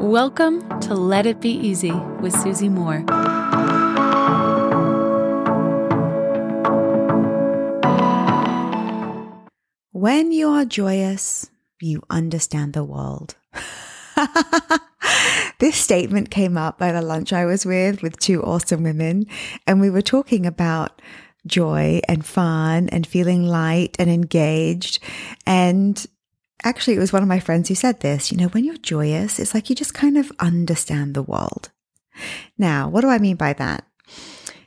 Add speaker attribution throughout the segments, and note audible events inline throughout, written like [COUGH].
Speaker 1: Welcome to Let It Be Easy with Susie Moore.
Speaker 2: When you are joyous, you understand the world. [LAUGHS] this statement came up at a lunch I was with with two awesome women, and we were talking about joy and fun and feeling light and engaged. And actually, it was one of my friends who said this you know, when you're joyous, it's like you just kind of understand the world. Now, what do I mean by that?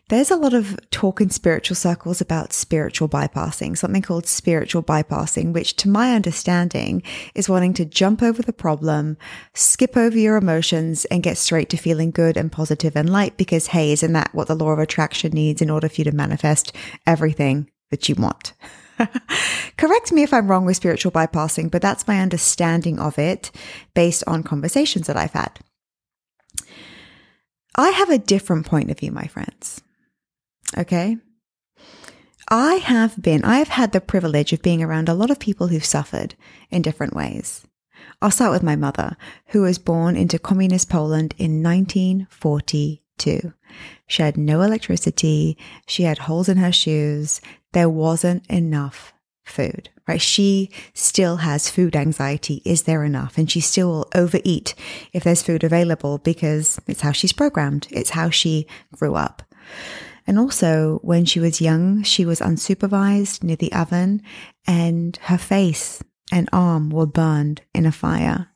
Speaker 2: There's a lot of talk in spiritual circles about spiritual bypassing, something called spiritual bypassing, which to my understanding is wanting to jump over the problem, skip over your emotions and get straight to feeling good and positive and light because, hey, isn't that what the law of attraction needs in order for you to manifest everything that you want? [LAUGHS] Correct me if I'm wrong with spiritual bypassing, but that's my understanding of it based on conversations that I've had. I have a different point of view, my friends. Okay. I have been, I have had the privilege of being around a lot of people who've suffered in different ways. I'll start with my mother, who was born into communist Poland in 1942. She had no electricity. She had holes in her shoes. There wasn't enough food, right? She still has food anxiety. Is there enough? And she still will overeat if there's food available because it's how she's programmed. It's how she grew up. And also, when she was young, she was unsupervised near the oven, and her face and arm were burned in a fire.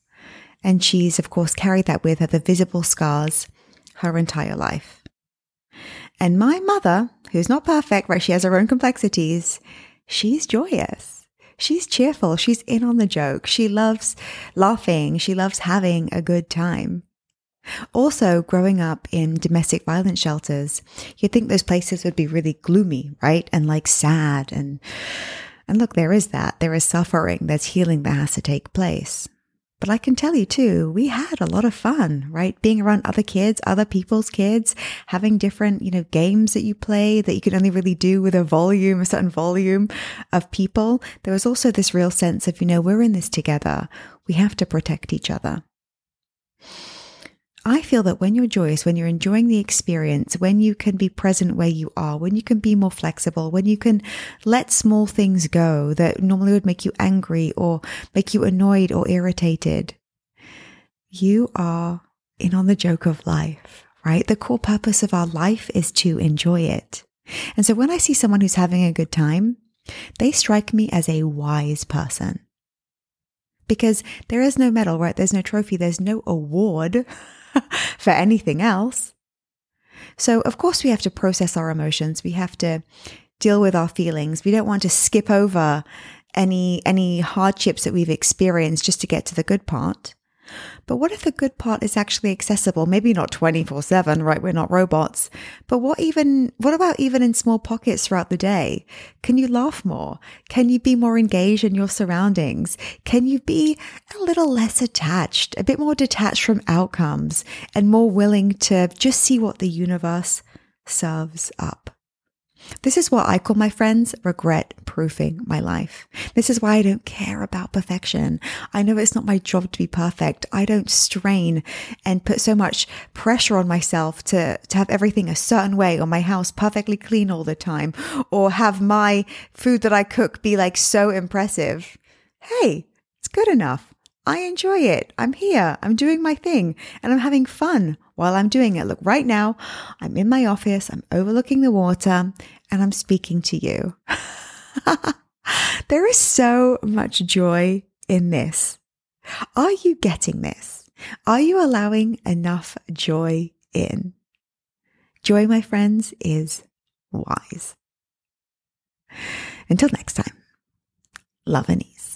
Speaker 2: And she's, of course, carried that with her, the visible scars, her entire life. And my mother, who's not perfect, right? She has her own complexities. She's joyous. She's cheerful. She's in on the joke. She loves laughing. She loves having a good time. Also, growing up in domestic violence shelters, you'd think those places would be really gloomy, right? And like sad. And, and look, there is that. There is suffering. There's healing that has to take place. But I can tell you too, we had a lot of fun, right? Being around other kids, other people's kids, having different, you know, games that you play that you can only really do with a volume, a certain volume of people. There was also this real sense of, you know, we're in this together. We have to protect each other. I feel that when you're joyous, when you're enjoying the experience, when you can be present where you are, when you can be more flexible, when you can let small things go that normally would make you angry or make you annoyed or irritated, you are in on the joke of life, right? The core purpose of our life is to enjoy it. And so when I see someone who's having a good time, they strike me as a wise person. Because there is no medal, right? There's no trophy, there's no award [LAUGHS] [LAUGHS] for anything else. So, of course, we have to process our emotions. We have to deal with our feelings. We don't want to skip over any, any hardships that we've experienced just to get to the good part. But what if the good part is actually accessible? Maybe not 24 7, right? We're not robots. But what even, what about even in small pockets throughout the day? Can you laugh more? Can you be more engaged in your surroundings? Can you be a little less attached, a bit more detached from outcomes and more willing to just see what the universe serves up? This is what I call my friends regret proofing my life. This is why I don't care about perfection. I know it's not my job to be perfect. I don't strain and put so much pressure on myself to, to have everything a certain way or my house perfectly clean all the time or have my food that I cook be like so impressive. Hey, it's good enough. I enjoy it. I'm here. I'm doing my thing and I'm having fun while I'm doing it. Look, right now, I'm in my office. I'm overlooking the water and I'm speaking to you. [LAUGHS] there is so much joy in this. Are you getting this? Are you allowing enough joy in? Joy, my friends, is wise. Until next time, love and ease.